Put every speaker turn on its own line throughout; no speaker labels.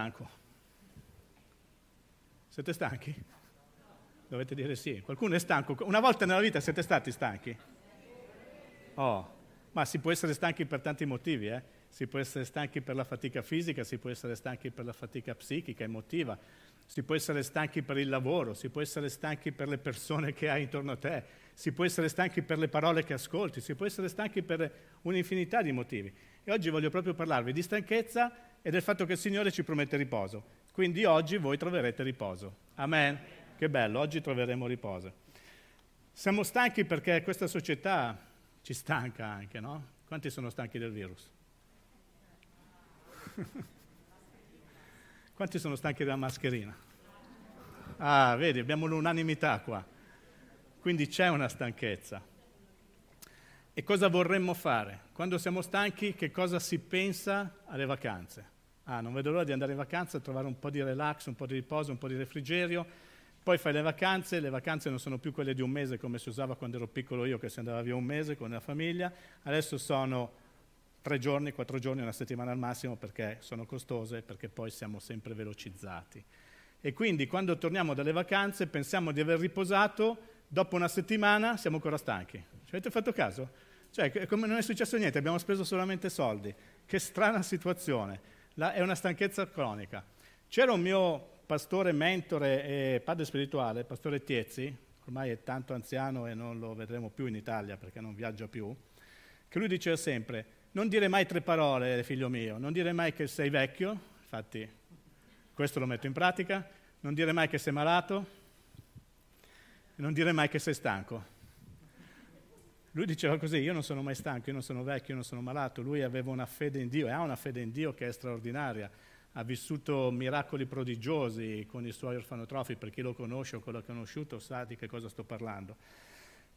stanco? Siete stanchi? Dovete dire sì. Qualcuno è stanco? Una volta nella vita siete stati stanchi? Oh, ma si può essere stanchi per tanti motivi, eh? Si può essere stanchi per la fatica fisica, si può essere stanchi per la fatica psichica, emotiva, si può essere stanchi per il lavoro, si può essere stanchi per le persone che hai intorno a te, si può essere stanchi per le parole che ascolti, si può essere stanchi per un'infinità di motivi. E oggi voglio proprio parlarvi di stanchezza e del fatto che il Signore ci promette riposo. Quindi oggi voi troverete riposo. Amen. Che bello, oggi troveremo riposo. Siamo stanchi perché questa società ci stanca anche, no? Quanti sono stanchi del virus? Quanti sono stanchi della mascherina? Ah, vedi, abbiamo l'unanimità qua. Quindi c'è una stanchezza. E cosa vorremmo fare? Quando siamo stanchi, che cosa si pensa alle vacanze? Ah, non vedo l'ora di andare in vacanza, trovare un po' di relax, un po' di riposo, un po' di refrigerio. Poi fai le vacanze, le vacanze non sono più quelle di un mese come si usava quando ero piccolo io, che si andava via un mese con la famiglia. Adesso sono tre giorni, quattro giorni, una settimana al massimo perché sono costose, perché poi siamo sempre velocizzati. E quindi quando torniamo dalle vacanze pensiamo di aver riposato, dopo una settimana siamo ancora stanchi. Ci avete fatto caso? Cioè, come non è successo niente, abbiamo speso solamente soldi. Che strana situazione. La, è una stanchezza cronica. C'era un mio pastore, mentore e padre spirituale, pastore Tiezzi, ormai è tanto anziano e non lo vedremo più in Italia perché non viaggia più, che lui diceva sempre, non dire mai tre parole, figlio mio, non dire mai che sei vecchio, infatti questo lo metto in pratica, non dire mai che sei malato, non dire mai che sei stanco. Lui diceva così, io non sono mai stanco, io non sono vecchio, io non sono malato, lui aveva una fede in Dio e ha una fede in Dio che è straordinaria, ha vissuto miracoli prodigiosi con i suoi orfanotrofi, per chi lo conosce o quello che ha conosciuto sa di che cosa sto parlando.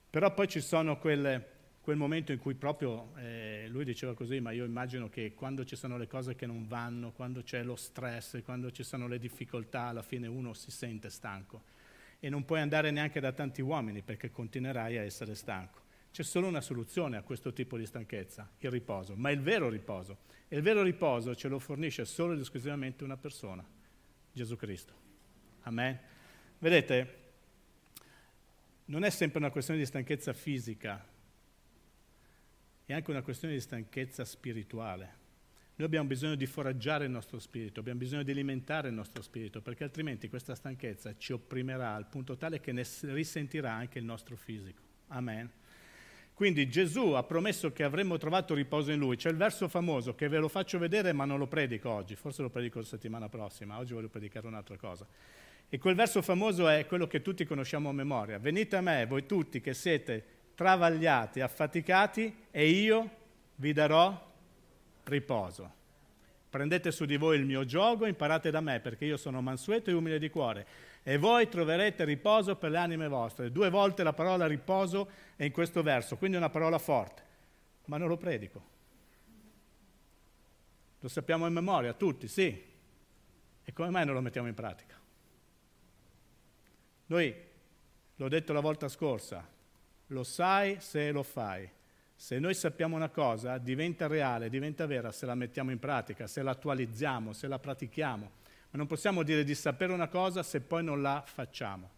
Però poi ci sono quelle, quel momento in cui proprio, eh, lui diceva così, ma io immagino che quando ci sono le cose che non vanno, quando c'è lo stress, quando ci sono le difficoltà, alla fine uno si sente stanco e non puoi andare neanche da tanti uomini perché continuerai a essere stanco. C'è solo una soluzione a questo tipo di stanchezza, il riposo, ma il vero riposo. E il vero riposo ce lo fornisce solo ed esclusivamente una persona, Gesù Cristo. Amen. Vedete, non è sempre una questione di stanchezza fisica, è anche una questione di stanchezza spirituale. Noi abbiamo bisogno di foraggiare il nostro spirito, abbiamo bisogno di alimentare il nostro spirito, perché altrimenti questa stanchezza ci opprimerà al punto tale che ne risentirà anche il nostro fisico. Amen. Quindi Gesù ha promesso che avremmo trovato riposo in Lui. C'è il verso famoso che ve lo faccio vedere ma non lo predico oggi, forse lo predico la settimana prossima, oggi voglio predicare un'altra cosa. E quel verso famoso è quello che tutti conosciamo a memoria. Venite a me, voi tutti che siete travagliati, affaticati, e io vi darò riposo. Prendete su di voi il mio gioco, imparate da me, perché io sono mansueto e umile di cuore e voi troverete riposo per le anime vostre. Due volte la parola riposo è in questo verso, quindi è una parola forte, ma non lo predico. Lo sappiamo in memoria, tutti, sì. E come mai non lo mettiamo in pratica? Noi, l'ho detto la volta scorsa, lo sai se lo fai. Se noi sappiamo una cosa, diventa reale, diventa vera se la mettiamo in pratica, se la attualizziamo, se la pratichiamo ma non possiamo dire di sapere una cosa se poi non la facciamo.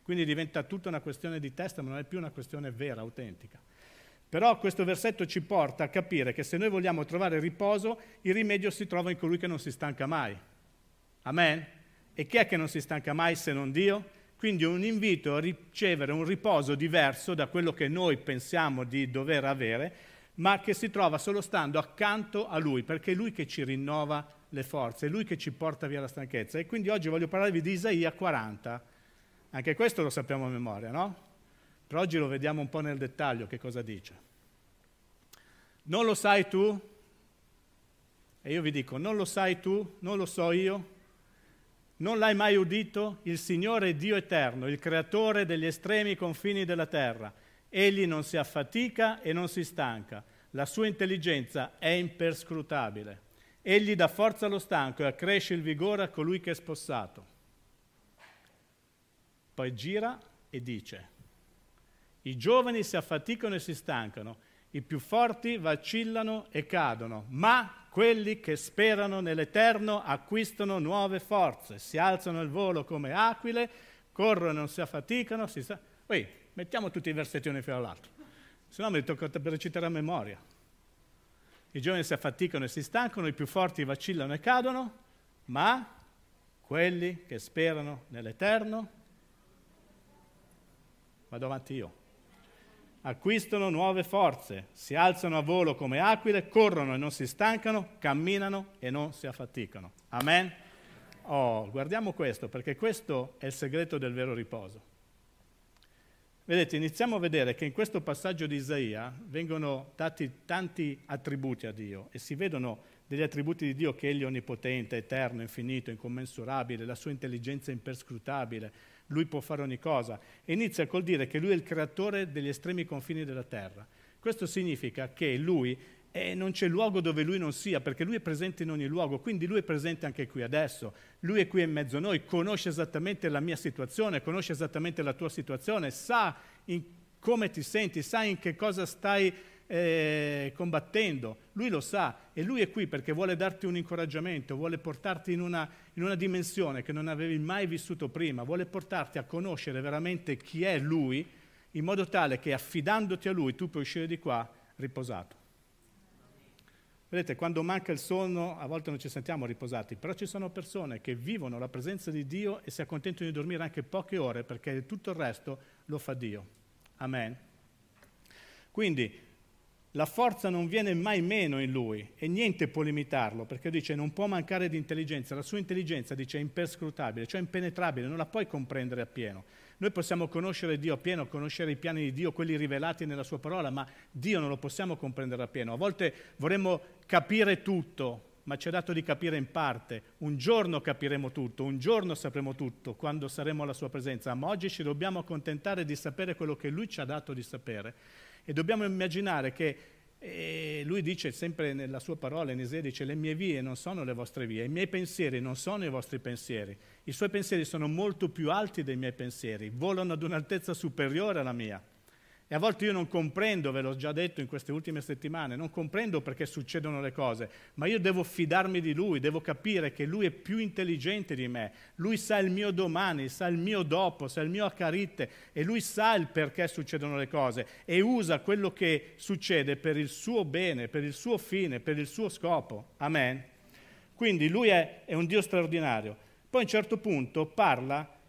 Quindi diventa tutta una questione di testa, ma non è più una questione vera, autentica. Però questo versetto ci porta a capire che se noi vogliamo trovare riposo, il rimedio si trova in colui che non si stanca mai. Amen? E chi è che non si stanca mai se non Dio? Quindi un invito a ricevere un riposo diverso da quello che noi pensiamo di dover avere, ma che si trova solo stando accanto a Lui, perché è Lui che ci rinnova le forze, è Lui che ci porta via la stanchezza. E quindi oggi voglio parlarvi di Isaia 40. Anche questo lo sappiamo a memoria, no? Però oggi lo vediamo un po' nel dettaglio che cosa dice. Non lo sai tu? E io vi dico, non lo sai tu? Non lo so io? Non l'hai mai udito? Il Signore Dio eterno, il creatore degli estremi confini della terra. Egli non si affatica e non si stanca. La sua intelligenza è imperscrutabile. Egli dà forza allo stanco e accresce il vigore a colui che è spossato. Poi gira e dice, i giovani si affaticano e si stancano, I più forti vacillano e cadono, ma quelli che sperano nell'Eterno acquistano nuove forze, si alzano al volo come aquile, corrono non si affaticano. Si sa... Poi mettiamo tutti i versetti uno fino all'altro, se no mi tocca recitare a memoria. I giovani si affaticano e si stancano, i più forti vacillano e cadono, ma quelli che sperano nell'Eterno, vado avanti io, acquistano nuove forze, si alzano a volo come aquile, corrono e non si stancano, camminano e non si affaticano. Amen? Oh, guardiamo questo, perché questo è il segreto del vero riposo. Vedete, iniziamo a vedere che in questo passaggio di Isaia vengono dati tanti attributi a Dio e si vedono degli attributi di Dio che Egli è onnipotente, eterno, infinito, incommensurabile, la sua intelligenza è imperscrutabile, Lui può fare ogni cosa. E inizia col dire che Lui è il creatore degli estremi confini della terra. Questo significa che Lui e non c'è luogo dove lui non sia, perché lui è presente in ogni luogo, quindi lui è presente anche qui adesso, lui è qui in mezzo a noi, conosce esattamente la mia situazione, conosce esattamente la tua situazione, sa come ti senti, sa in che cosa stai eh, combattendo, lui lo sa e lui è qui perché vuole darti un incoraggiamento, vuole portarti in una, in una dimensione che non avevi mai vissuto prima, vuole portarti a conoscere veramente chi è lui, in modo tale che affidandoti a lui tu puoi uscire di qua riposato. Vedete, quando manca il sonno a volte non ci sentiamo riposati, però ci sono persone che vivono la presenza di Dio e si accontentano di dormire anche poche ore perché tutto il resto lo fa Dio. Amen. Quindi la forza non viene mai meno in lui e niente può limitarlo, perché dice non può mancare di intelligenza, la sua intelligenza dice è imperscrutabile, cioè impenetrabile, non la puoi comprendere appieno. Noi possiamo conoscere Dio appieno, conoscere i piani di Dio, quelli rivelati nella sua parola, ma Dio non lo possiamo comprendere appieno. A volte vorremmo capire tutto, ma ci è dato di capire in parte. Un giorno capiremo tutto, un giorno sapremo tutto quando saremo alla sua presenza, ma oggi ci dobbiamo accontentare di sapere quello che Lui ci ha dato di sapere e dobbiamo immaginare che e lui dice sempre nella sua parola, in Isaia dice, le mie vie non sono le vostre vie, i miei pensieri non sono i vostri pensieri, i suoi pensieri sono molto più alti dei miei pensieri, volano ad un'altezza superiore alla mia. E a volte io non comprendo, ve l'ho già detto in queste ultime settimane, non comprendo perché succedono le cose, ma io devo fidarmi di Lui, devo capire che Lui è più intelligente di me, Lui sa il mio domani, sa il mio dopo, sa il mio accarite e Lui sa il perché succedono le cose e usa quello che succede per il suo bene, per il suo fine, per il suo scopo. Amen. Quindi Lui è, è un Dio straordinario. Poi a un certo punto parla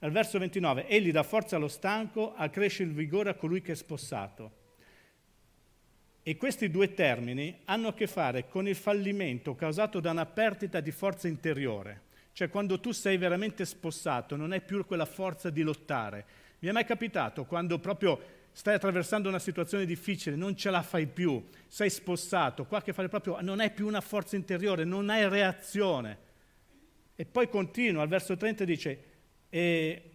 al verso 29, egli dà forza allo stanco, accresce il vigore a colui che è spossato. E questi due termini hanno a che fare con il fallimento causato da una perdita di forza interiore. Cioè quando tu sei veramente spossato non hai più quella forza di lottare. Mi è mai capitato quando proprio stai attraversando una situazione difficile, non ce la fai più, sei spossato, qua che fare proprio, non hai più una forza interiore, non hai reazione. E poi continua, al verso 30 dice, e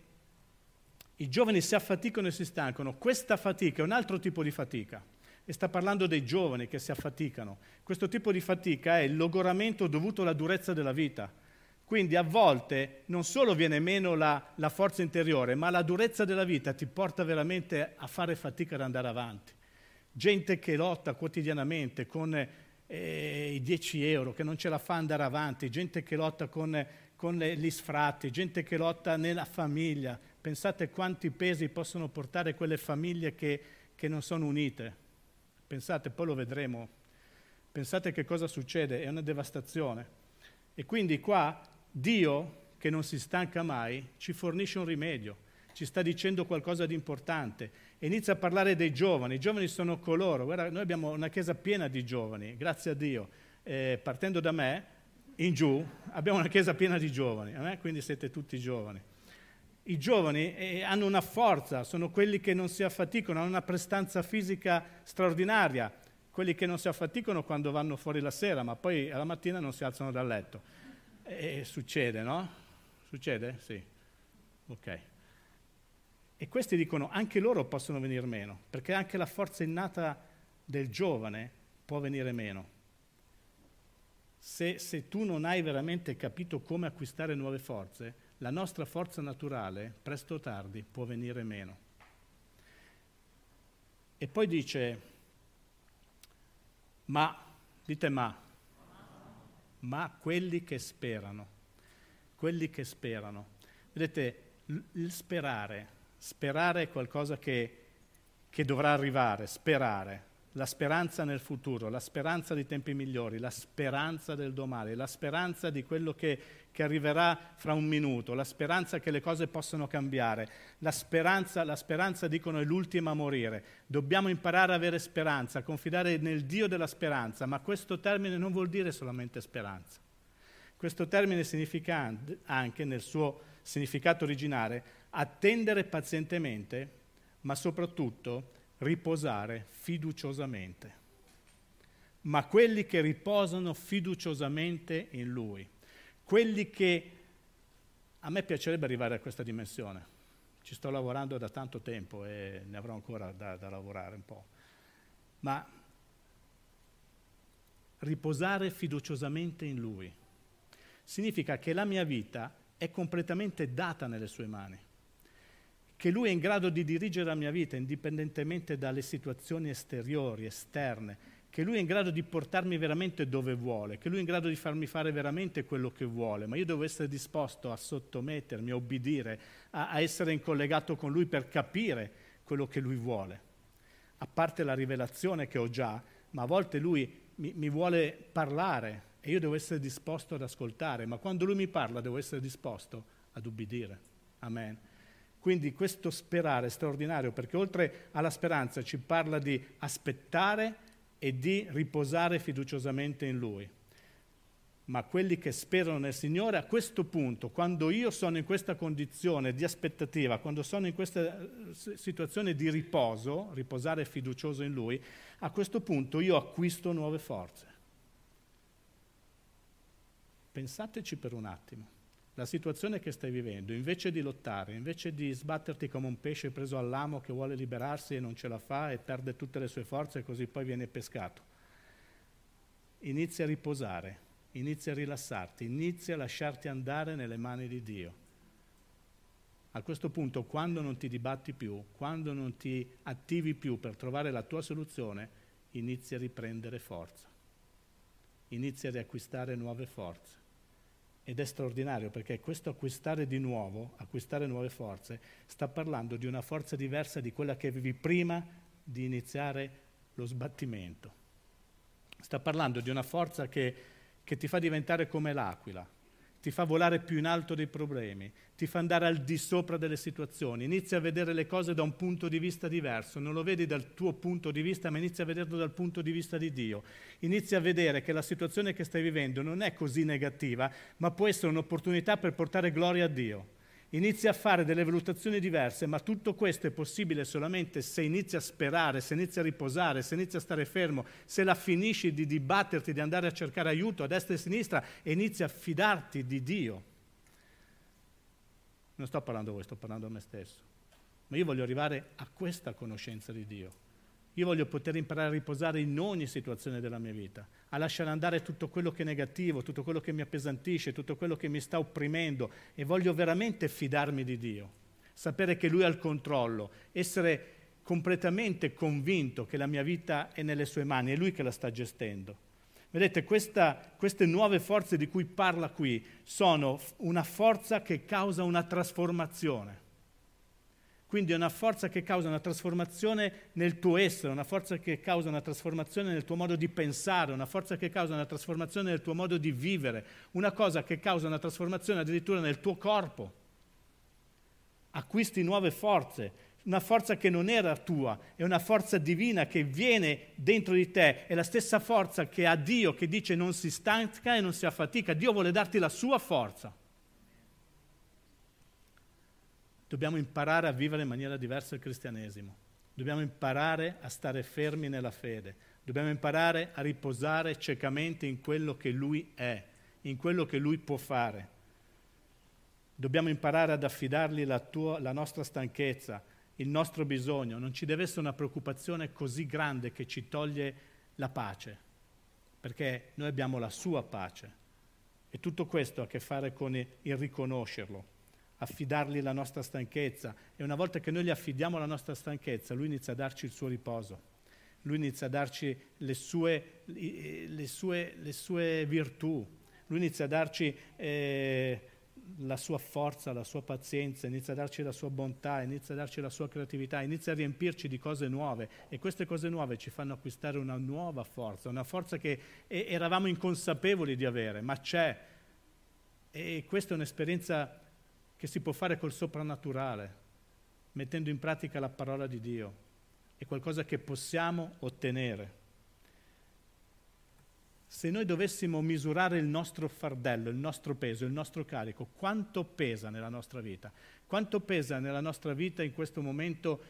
i giovani si affaticano e si stancano. Questa fatica è un altro tipo di fatica. E sta parlando dei giovani che si affaticano. Questo tipo di fatica è il logoramento dovuto alla durezza della vita. Quindi a volte non solo viene meno la, la forza interiore, ma la durezza della vita ti porta veramente a fare fatica ad andare avanti. Gente che lotta quotidianamente con eh, i 10 euro, che non ce la fa andare avanti, gente che lotta con con gli sfratti, gente che lotta nella famiglia. Pensate quanti pesi possono portare quelle famiglie che, che non sono unite. Pensate, poi lo vedremo. Pensate che cosa succede, è una devastazione. E quindi qua Dio, che non si stanca mai, ci fornisce un rimedio, ci sta dicendo qualcosa di importante e inizia a parlare dei giovani. I giovani sono coloro, guarda, noi abbiamo una chiesa piena di giovani, grazie a Dio. Eh, partendo da me, in giù abbiamo una chiesa piena di giovani, eh? quindi siete tutti giovani. I giovani eh, hanno una forza, sono quelli che non si affaticano, hanno una prestanza fisica straordinaria, quelli che non si affaticano quando vanno fuori la sera, ma poi alla mattina non si alzano dal letto. E succede, no? Succede? Sì. Ok. E questi dicono anche loro possono venire meno, perché anche la forza innata del giovane può venire meno se, se tu non hai veramente capito come acquistare nuove forze, la nostra forza naturale, presto o tardi, può venire meno. E poi dice, Ma, dite ma, ma quelli che sperano, quelli che sperano. Vedete, il sperare, sperare è qualcosa che, che dovrà arrivare, sperare la speranza nel futuro, la speranza di tempi migliori, la speranza del domani, la speranza di quello che, che arriverà fra un minuto, la speranza che le cose possano cambiare, la speranza, la speranza dicono è l'ultima a morire. Dobbiamo imparare ad avere speranza, a confidare nel Dio della speranza, ma questo termine non vuol dire solamente speranza. Questo termine significa anche, nel suo significato originale, attendere pazientemente, ma soprattutto riposare fiduciosamente. Ma quelli che riposano fiduciosamente in Lui, quelli che a me piacerebbe arrivare a questa dimensione. Ci sto lavorando da tanto tempo e ne avrò ancora da, da lavorare un po'. Ma riposare fiduciosamente in Lui significa che la mia vita è completamente data nelle sue mani che Lui è in grado di dirigere la mia vita indipendentemente dalle situazioni esteriori, esterne, che Lui è in grado di portarmi veramente dove vuole, che Lui è in grado di farmi fare veramente quello che vuole, ma io devo essere disposto a sottomettermi, a obbedire, a, a essere in collegato con Lui per capire quello che Lui vuole. A parte la rivelazione che ho già, ma a volte Lui mi, mi vuole parlare e io devo essere disposto ad ascoltare, ma quando Lui mi parla devo essere disposto ad ubbidire. Amen. Quindi questo sperare è straordinario perché oltre alla speranza ci parla di aspettare e di riposare fiduciosamente in Lui. Ma quelli che sperano nel Signore a questo punto, quando io sono in questa condizione di aspettativa, quando sono in questa eh, situazione di riposo, riposare fiducioso in Lui, a questo punto io acquisto nuove forze. Pensateci per un attimo la situazione che stai vivendo, invece di lottare, invece di sbatterti come un pesce preso all'amo che vuole liberarsi e non ce la fa e perde tutte le sue forze e così poi viene pescato, inizia a riposare, inizia a rilassarti, inizia a lasciarti andare nelle mani di Dio. A questo punto, quando non ti dibatti più, quando non ti attivi più per trovare la tua soluzione, inizia a riprendere forza, inizia a riacquistare nuove forze. Ed è straordinario perché questo acquistare di nuovo, acquistare nuove forze, sta parlando di una forza diversa di quella che avevi prima di iniziare lo sbattimento. Sta parlando di una forza che, che ti fa diventare come l'aquila, ti fa volare più in alto dei problemi, ti fa andare al di sopra delle situazioni, inizi a vedere le cose da un punto di vista diverso, non lo vedi dal tuo punto di vista, ma inizi a vederlo dal punto di vista di Dio. Inizi a vedere che la situazione che stai vivendo non è così negativa, ma può essere un'opportunità per portare gloria a Dio inizi a fare delle valutazioni diverse, ma tutto questo è possibile solamente se inizi a sperare, se inizi a riposare, se inizi a stare fermo, se la finisci di dibatterti, di andare a cercare aiuto a destra e a sinistra e inizi a fidarti di Dio. Non sto parlando a voi, sto parlando a me stesso. Ma io voglio arrivare a questa conoscenza di Dio. Io voglio poter imparare a riposare in ogni situazione della mia vita, a lasciare andare tutto quello che è negativo, tutto quello che mi appesantisce, tutto quello che mi sta opprimendo e voglio veramente fidarmi di Dio, sapere che Lui ha il controllo, essere completamente convinto che la mia vita è nelle sue mani, è Lui che la sta gestendo. Vedete, questa, queste nuove forze di cui parla qui sono una forza che causa una trasformazione. Quindi è una forza che causa una trasformazione nel tuo essere, una forza che causa una trasformazione nel tuo modo di pensare, una forza che causa una trasformazione nel tuo modo di vivere, una cosa che causa una trasformazione addirittura nel tuo corpo. Acquisti nuove forze, una forza che non era tua, è una forza divina che viene dentro di te, è la stessa forza che ha Dio che dice non si stanca e non si affatica, Dio vuole darti la sua forza. Dobbiamo imparare a vivere in maniera diversa il cristianesimo. Dobbiamo imparare a stare fermi nella fede. Dobbiamo imparare a riposare ciecamente in quello che Lui è, in quello che Lui può fare. Dobbiamo imparare ad affidargli la, tua, la nostra stanchezza, il nostro bisogno. Non ci deve essere una preoccupazione così grande che ci toglie la pace, perché noi abbiamo la sua pace. E tutto questo ha a che fare con il riconoscerlo affidargli la nostra stanchezza e una volta che noi gli affidiamo la nostra stanchezza, lui inizia a darci il suo riposo. lui inizia a darci le sue, le sue, le sue virtù, lui inizia a darci eh, la sua forza, la sua pazienza, inizia a darci la sua bontà, inizia a darci la sua creatività, inizia a riempirci di cose nuove e queste cose nuove ci fanno acquistare una nuova forza, una forza che eravamo inconsapevoli di avere, ma c'è. E questa è un'esperienza che si può fare col soprannaturale, mettendo in pratica la parola di Dio. È qualcosa che possiamo ottenere. Se noi dovessimo misurare il nostro fardello, il nostro peso, il nostro carico, quanto pesa nella nostra vita? Quanto pesa nella nostra vita in questo momento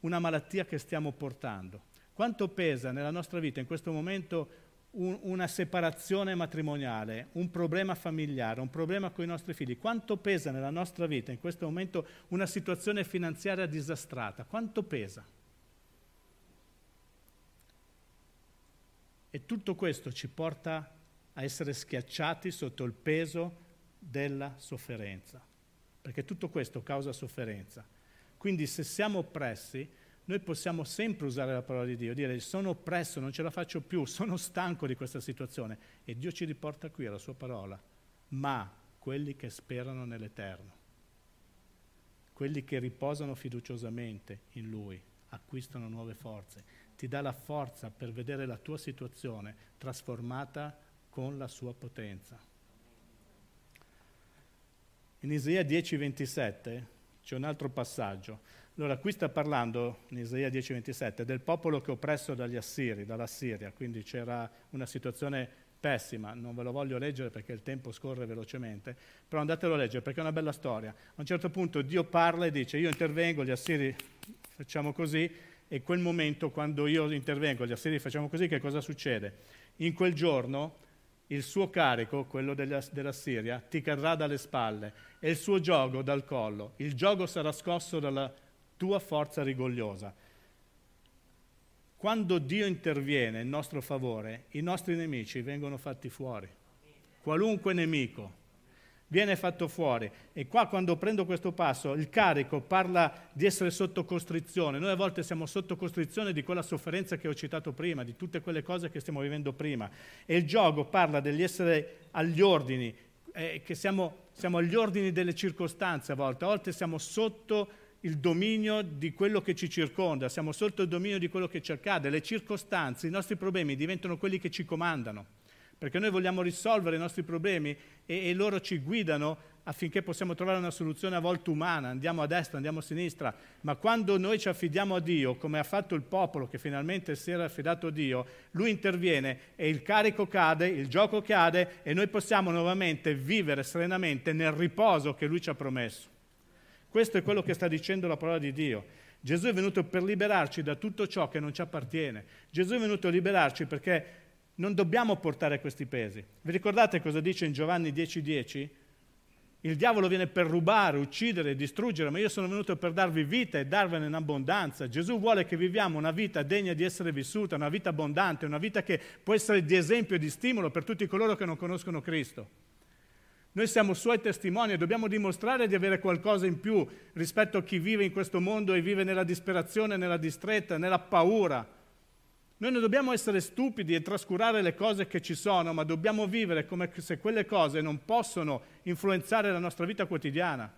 una malattia che stiamo portando? Quanto pesa nella nostra vita in questo momento un, una separazione matrimoniale, un problema familiare, un problema con i nostri figli? Quanto pesa nella nostra vita in questo momento una situazione finanziaria disastrata? Quanto pesa? E tutto questo ci porta a essere schiacciati sotto il peso della sofferenza, perché tutto questo causa sofferenza. Quindi se siamo oppressi, noi possiamo sempre usare la parola di Dio, dire sono oppresso, non ce la faccio più, sono stanco di questa situazione e Dio ci riporta qui alla sua parola, ma quelli che sperano nell'Eterno, quelli che riposano fiduciosamente in Lui, acquistano nuove forze ti dà la forza per vedere la tua situazione trasformata con la sua potenza. In Isaia 10:27 c'è un altro passaggio. Allora, qui sta parlando, in Isaia 10:27, del popolo che è oppresso dagli Assiri, dalla Siria, quindi c'era una situazione pessima, non ve lo voglio leggere perché il tempo scorre velocemente, però andatelo a leggere perché è una bella storia. A un certo punto Dio parla e dice io intervengo, gli Assiri facciamo così, e quel momento quando io intervengo, gli assedi facciamo così, che cosa succede? In quel giorno il suo carico, quello della Siria, ti cadrà dalle spalle e il suo gioco dal collo. Il gioco sarà scosso dalla tua forza rigogliosa. Quando Dio interviene in nostro favore, i nostri nemici vengono fatti fuori. Qualunque nemico viene fatto fuori. E qua quando prendo questo passo, il carico parla di essere sotto costrizione. Noi a volte siamo sotto costrizione di quella sofferenza che ho citato prima, di tutte quelle cose che stiamo vivendo prima. E il gioco parla degli essere agli ordini, eh, che siamo, siamo agli ordini delle circostanze a volte. A volte siamo sotto il dominio di quello che ci circonda, siamo sotto il dominio di quello che ci accade. Le circostanze, i nostri problemi diventano quelli che ci comandano perché noi vogliamo risolvere i nostri problemi e, e, loro ci guidano affinché possiamo trovare una soluzione a volte umana, andiamo a destra, andiamo a sinistra, ma quando noi ci affidiamo a Dio, come ha fatto il popolo che finalmente si era affidato a Dio, lui interviene e il carico cade, il gioco cade e noi possiamo nuovamente vivere serenamente nel riposo che lui ci ha promesso. Questo è quello che sta dicendo la parola di Dio. Gesù è venuto per liberarci da tutto ciò che non ci appartiene. Gesù è venuto a liberarci perché non dobbiamo portare questi pesi. Vi ricordate cosa dice in Giovanni 10:10? 10? Il diavolo viene per rubare, uccidere, distruggere, ma io sono venuto per darvi vita e darvene in abbondanza. Gesù vuole che viviamo una vita degna di essere vissuta, una vita abbondante, una vita che può essere di esempio e di stimolo per tutti coloro che non conoscono Cristo. Noi siamo suoi testimoni e dobbiamo dimostrare di avere qualcosa in più rispetto a chi vive in questo mondo e vive nella disperazione, nella distretta, nella paura. Noi non dobbiamo essere stupidi e trascurare le cose che ci sono, ma dobbiamo vivere come se quelle cose non possono influenzare la nostra vita quotidiana.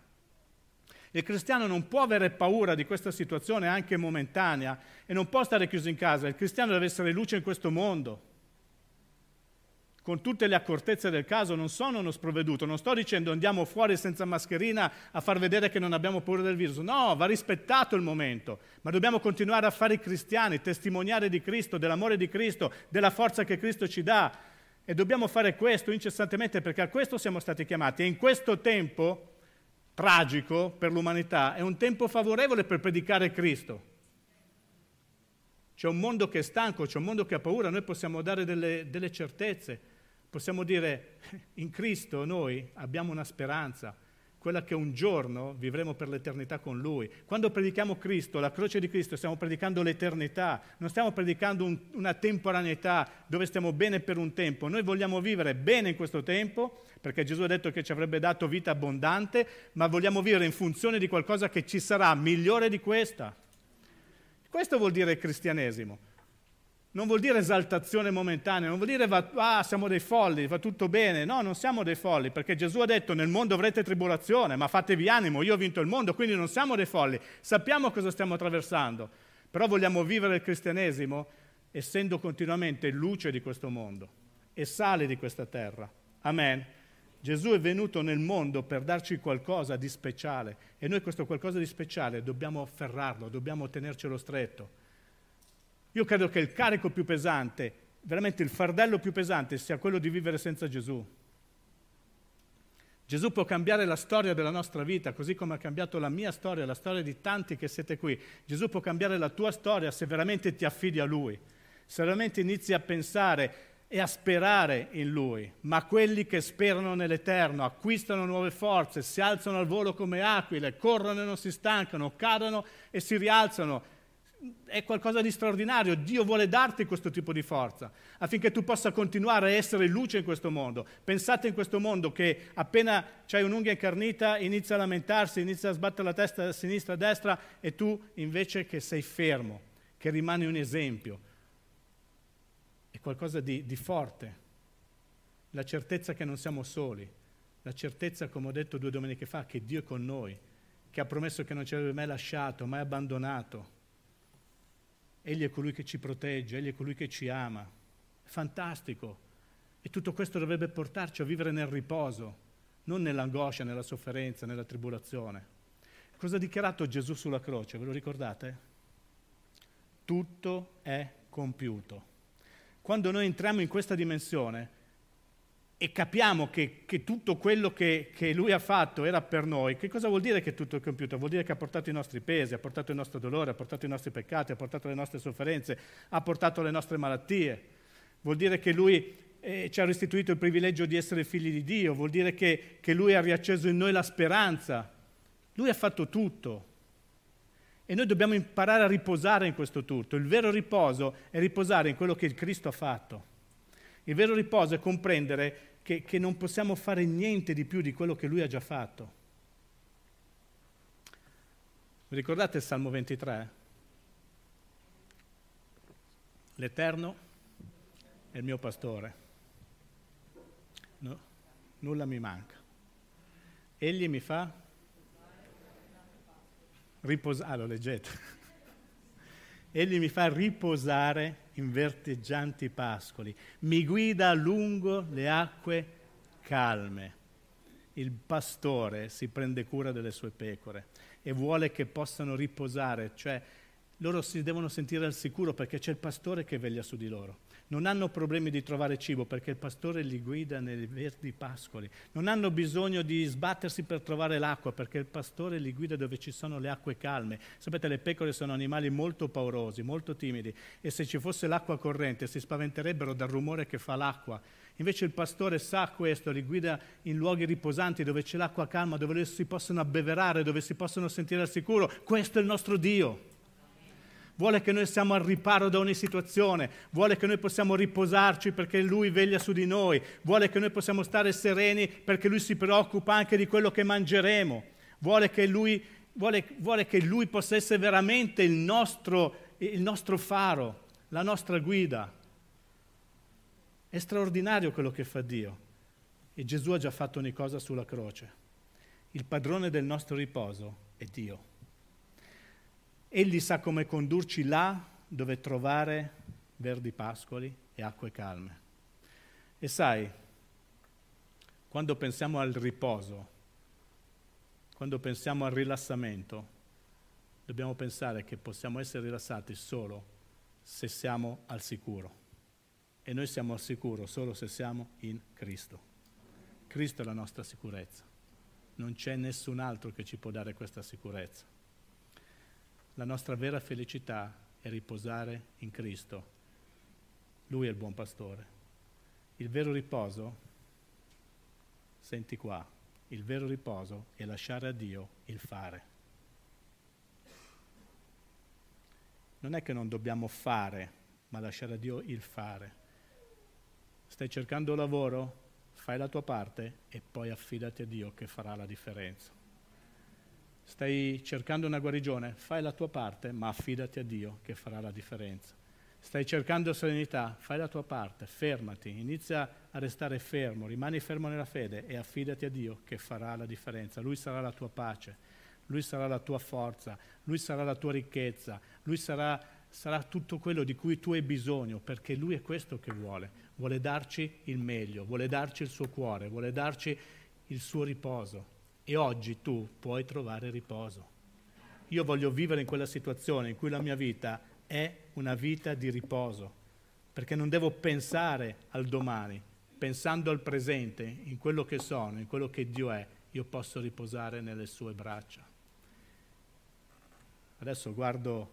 Il cristiano non può avere paura di questa situazione anche momentanea e non può stare chiuso in casa. Il cristiano deve essere luce in questo mondo con tutte le accortezze del caso, non sono uno sprovveduto, non sto dicendo andiamo fuori senza mascherina a far vedere che non abbiamo paura del virus, no, va rispettato il momento, ma dobbiamo continuare a fare i cristiani, testimoniare di Cristo, dell'amore di Cristo, della forza che Cristo ci dà. E dobbiamo fare questo incessantemente perché a questo siamo stati chiamati. E in questo tempo tragico per l'umanità è un tempo favorevole per predicare Cristo. C'è un mondo che è stanco, c'è un mondo che ha paura, noi possiamo dare delle, delle certezze Possiamo dire, in Cristo noi abbiamo una speranza, quella che un giorno vivremo per l'eternità con Lui. Quando predichiamo Cristo, la croce di Cristo, stiamo predicando l'eternità, non stiamo predicando un, una temporaneità dove stiamo bene per un tempo. Noi vogliamo vivere bene in questo tempo, perché Gesù ha detto che ci avrebbe dato vita abbondante, ma vogliamo vivere in funzione di qualcosa che ci sarà migliore di questa. Questo vuol dire cristianesimo. Non vuol dire esaltazione momentanea, non vuol dire ah, siamo dei folli, va tutto bene. No, non siamo dei folli, perché Gesù ha detto nel mondo avrete tribolazione, ma fatevi animo, io ho vinto il mondo, quindi non siamo dei folli, sappiamo cosa stiamo attraversando, però vogliamo vivere il cristianesimo essendo continuamente luce di questo mondo e sale di questa terra. Amen. Gesù è venuto nel mondo per darci qualcosa di speciale e noi questo qualcosa di speciale dobbiamo afferrarlo, dobbiamo tenercelo stretto. Io credo che il carico più pesante, veramente il fardello più pesante, sia quello di vivere senza Gesù. Gesù può cambiare la storia della nostra vita, così come ha cambiato la mia storia, la storia di tanti che siete qui. Gesù può cambiare la tua storia se veramente ti affidi a Lui, se veramente inizi a pensare e a sperare in Lui. Ma quelli che sperano nell'Eterno acquistano nuove forze, si alzano al volo come aquile, corrono e non si stancano, cadono e si rialzano è qualcosa di straordinario. Dio vuole darti questo tipo di forza affinché tu possa continuare a essere luce in questo mondo. Pensate in questo mondo che appena c'hai un'unghia incarnita inizia a lamentarsi, inizia a sbattere la testa a sinistra a destra e tu invece che sei fermo, che rimani un esempio. È qualcosa di, di forte. La certezza che non siamo soli, la certezza, come ho detto due domeniche fa, che Dio è con noi, che ha promesso che non ci avrebbe mai lasciato, mai abbandonato Egli è colui che ci protegge, Egli è colui che ci ama. È fantastico. E tutto questo dovrebbe portarci a vivere nel riposo, non nell'angoscia, nella sofferenza, nella tribolazione. Cosa ha dichiarato Gesù sulla croce? Ve lo ricordate? Tutto è compiuto. Quando noi entriamo in questa dimensione, e capiamo che, che tutto quello che, che, lui ha fatto era per noi, che cosa vuol dire che tutto è compiuto? Vuol dire che ha portato i nostri pesi, ha portato il nostro dolore, ha portato i nostri peccati, ha portato le nostre sofferenze, ha portato le nostre malattie. Vuol dire che lui eh, ci ha restituito il privilegio di essere figli di Dio, vuol dire che, che lui ha riacceso in noi la speranza. Lui ha fatto tutto. E noi dobbiamo imparare a riposare in questo tutto. Il vero riposo è riposare in quello che il Cristo ha fatto. Il vero riposo è comprendere che, che non possiamo fare niente di più di quello che lui ha già fatto. Ricordate il Salmo 23? L'Eterno è il mio pastore. No, nulla mi manca. Egli mi fa riposare. Ah, lo leggete. Egli mi fa riposare in verteggianti pascoli, mi guida lungo le acque calme. Il pastore si prende cura delle sue pecore e vuole che possano riposare, cioè loro si devono sentire al sicuro perché c'è il pastore che veglia su di loro non hanno problemi di trovare cibo perché il pastore li guida nei verdi pascoli, non hanno bisogno di sbattersi per trovare l'acqua perché il pastore li guida dove ci sono le acque calme. Sapete, le pecore sono animali molto paurosi, molto timidi e se ci fosse l'acqua corrente si spaventerebbero dal rumore che fa l'acqua. Invece il pastore sa questo, li guida in luoghi riposanti dove c'è l'acqua calma, dove si possono abbeverare, dove si possono sentire al sicuro. Questo è il nostro Dio vuole che noi siamo al riparo da ogni situazione, vuole che noi possiamo riposarci perché Lui veglia su di noi, vuole che noi possiamo stare sereni perché Lui si preoccupa anche di quello che mangeremo, vuole che Lui, vuole, vuole che lui possa essere veramente il nostro, il nostro faro, la nostra guida. È straordinario quello che fa Dio e Gesù ha già fatto ogni cosa sulla croce. Il padrone del nostro riposo è Dio. Egli sa come condurci là dove trovare verdi pascoli e acque calme. E sai, quando pensiamo al riposo, quando pensiamo al rilassamento, dobbiamo pensare che possiamo essere rilassati solo se siamo al sicuro. E noi siamo al sicuro solo se siamo in Cristo. Cristo è la nostra sicurezza. Non c'è nessun altro che ci può dare questa sicurezza. La nostra vera felicità è riposare in Cristo. Lui è il buon pastore. Il vero riposo, senti qua, il vero riposo è lasciare a Dio il fare. Non è che non dobbiamo fare, ma lasciare a Dio il fare. Stai cercando lavoro? Fai la tua parte e poi affidati a Dio che farà la differenza. Stai cercando una guarigione? Fai la tua parte, ma affidati a Dio che farà la differenza. Stai cercando serenità, fai la tua parte, fermati, inizia a restare fermo, rimani fermo nella fede e affidati a Dio che farà la differenza. Lui sarà la tua pace, Lui sarà la tua forza, Lui sarà la tua ricchezza, Lui sarà, sarà tutto quello di cui tu hai bisogno, perché Lui è questo che vuole. Vuole darci il meglio, vuole darci il suo cuore, vuole darci il suo riposo. E oggi tu puoi trovare riposo. Io voglio vivere in quella situazione in cui la mia vita è una vita di riposo, perché non devo pensare al domani, pensando al presente, in quello che sono, in quello che Dio è, io posso riposare nelle sue braccia. Adesso guardo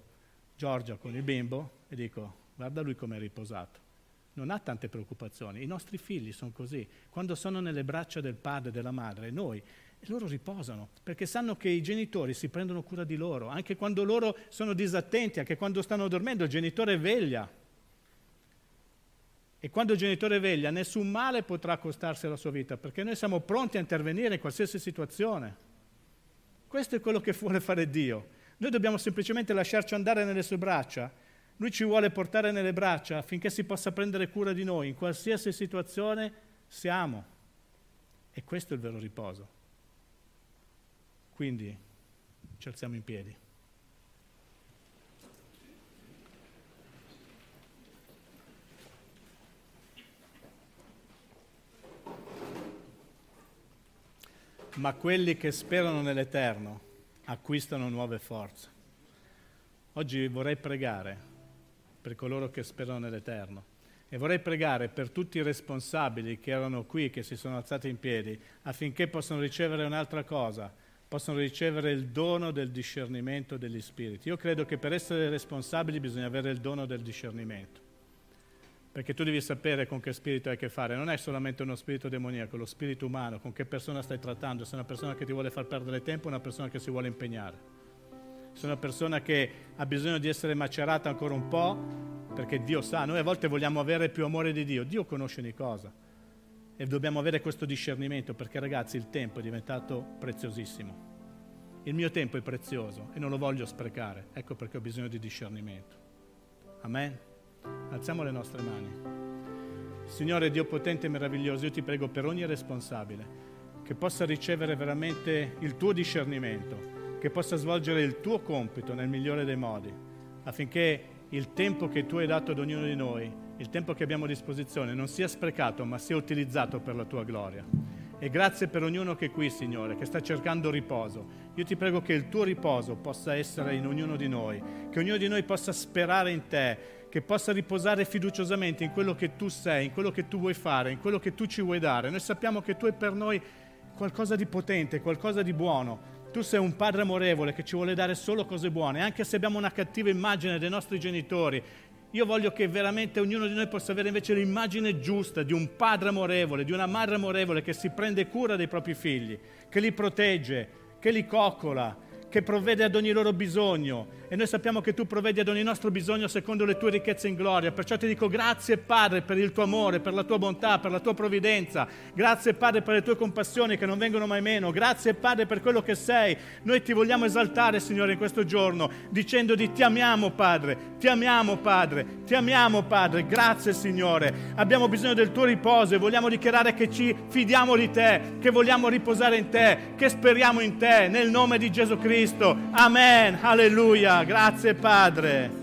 Giorgia con il bimbo e dico, guarda lui come è riposato. Non ha tante preoccupazioni. I nostri figli sono così. Quando sono nelle braccia del padre e della madre, noi e loro riposano, perché sanno che i genitori si prendono cura di loro, anche quando loro sono disattenti, anche quando stanno dormendo, il genitore veglia. E quando il genitore veglia, nessun male potrà accostarsi alla sua vita, perché noi siamo pronti a intervenire in qualsiasi situazione. Questo è quello che vuole fare Dio. Noi dobbiamo semplicemente lasciarci andare nelle sue braccia. Lui ci vuole portare nelle braccia affinché si possa prendere cura di noi in qualsiasi situazione siamo. E questo è il vero riposo. Quindi ci alziamo in piedi. Ma quelli che sperano nell'Eterno acquistano nuove forze. Oggi vorrei pregare per coloro che sperano nell'Eterno e vorrei pregare per tutti i responsabili che erano qui, che si sono alzati in piedi, affinché possano ricevere un'altra cosa, possono ricevere il dono del discernimento degli spiriti. Io credo che per essere responsabili bisogna avere il dono del discernimento, perché tu devi sapere con che spirito hai a che fare, non è solamente uno spirito demoniaco, lo spirito umano, con che persona stai trattando, se è una persona che ti vuole far perdere tempo una persona che si vuole impegnare. Se è una persona che ha bisogno di essere macerata ancora un po', perché Dio sa, noi a volte vogliamo avere più amore di Dio, Dio conosce ogni cosa. E dobbiamo avere questo discernimento perché ragazzi il tempo è diventato preziosissimo. Il mio tempo è prezioso e non lo voglio sprecare. Ecco perché ho bisogno di discernimento. Amen. Alziamo le nostre mani. Signore Dio potente e meraviglioso, io ti prego per ogni responsabile che possa ricevere veramente il tuo discernimento, che possa svolgere il tuo compito nel migliore dei modi, affinché il tempo che tu hai dato ad ognuno di noi, il tempo che abbiamo a disposizione, non sia sprecato, ma sia utilizzato per la tua gloria. E grazie per ognuno che è qui, Signore, che sta cercando riposo. Io ti prego che il tuo riposo possa essere in ognuno di noi, che ognuno di noi possa sperare in te, che possa riposare fiduciosamente in quello che tu sei, in quello che tu vuoi fare, in quello che tu ci vuoi dare. Noi sappiamo che tu hai per noi qualcosa di potente, qualcosa di buono. Tu sei un padre amorevole che ci vuole dare solo cose buone, anche se abbiamo una cattiva immagine dei nostri genitori. Io voglio che veramente ognuno di noi possa avere invece l'immagine giusta di un padre amorevole, di una madre amorevole che si prende cura dei propri figli, che li protegge, che li coccola, che provvede ad ogni loro bisogno e noi sappiamo che tu provvedi ad ogni nostro bisogno secondo le tue ricchezze in gloria. Perciò ti dico grazie Padre per il tuo amore, per la tua bontà, per la tua provvidenza. Grazie Padre per le tue compassioni che non vengono mai meno. Grazie Padre per quello che sei. Noi ti vogliamo esaltare Signore in questo giorno dicendoti ti amiamo Padre, ti amiamo Padre, ti amiamo Padre. Grazie Signore. Abbiamo bisogno del tuo riposo e vogliamo dichiarare che ci fidiamo di te, che vogliamo riposare in te, che speriamo in te nel nome di Gesù Cristo. Amen. Alleluia. Grazie Padre.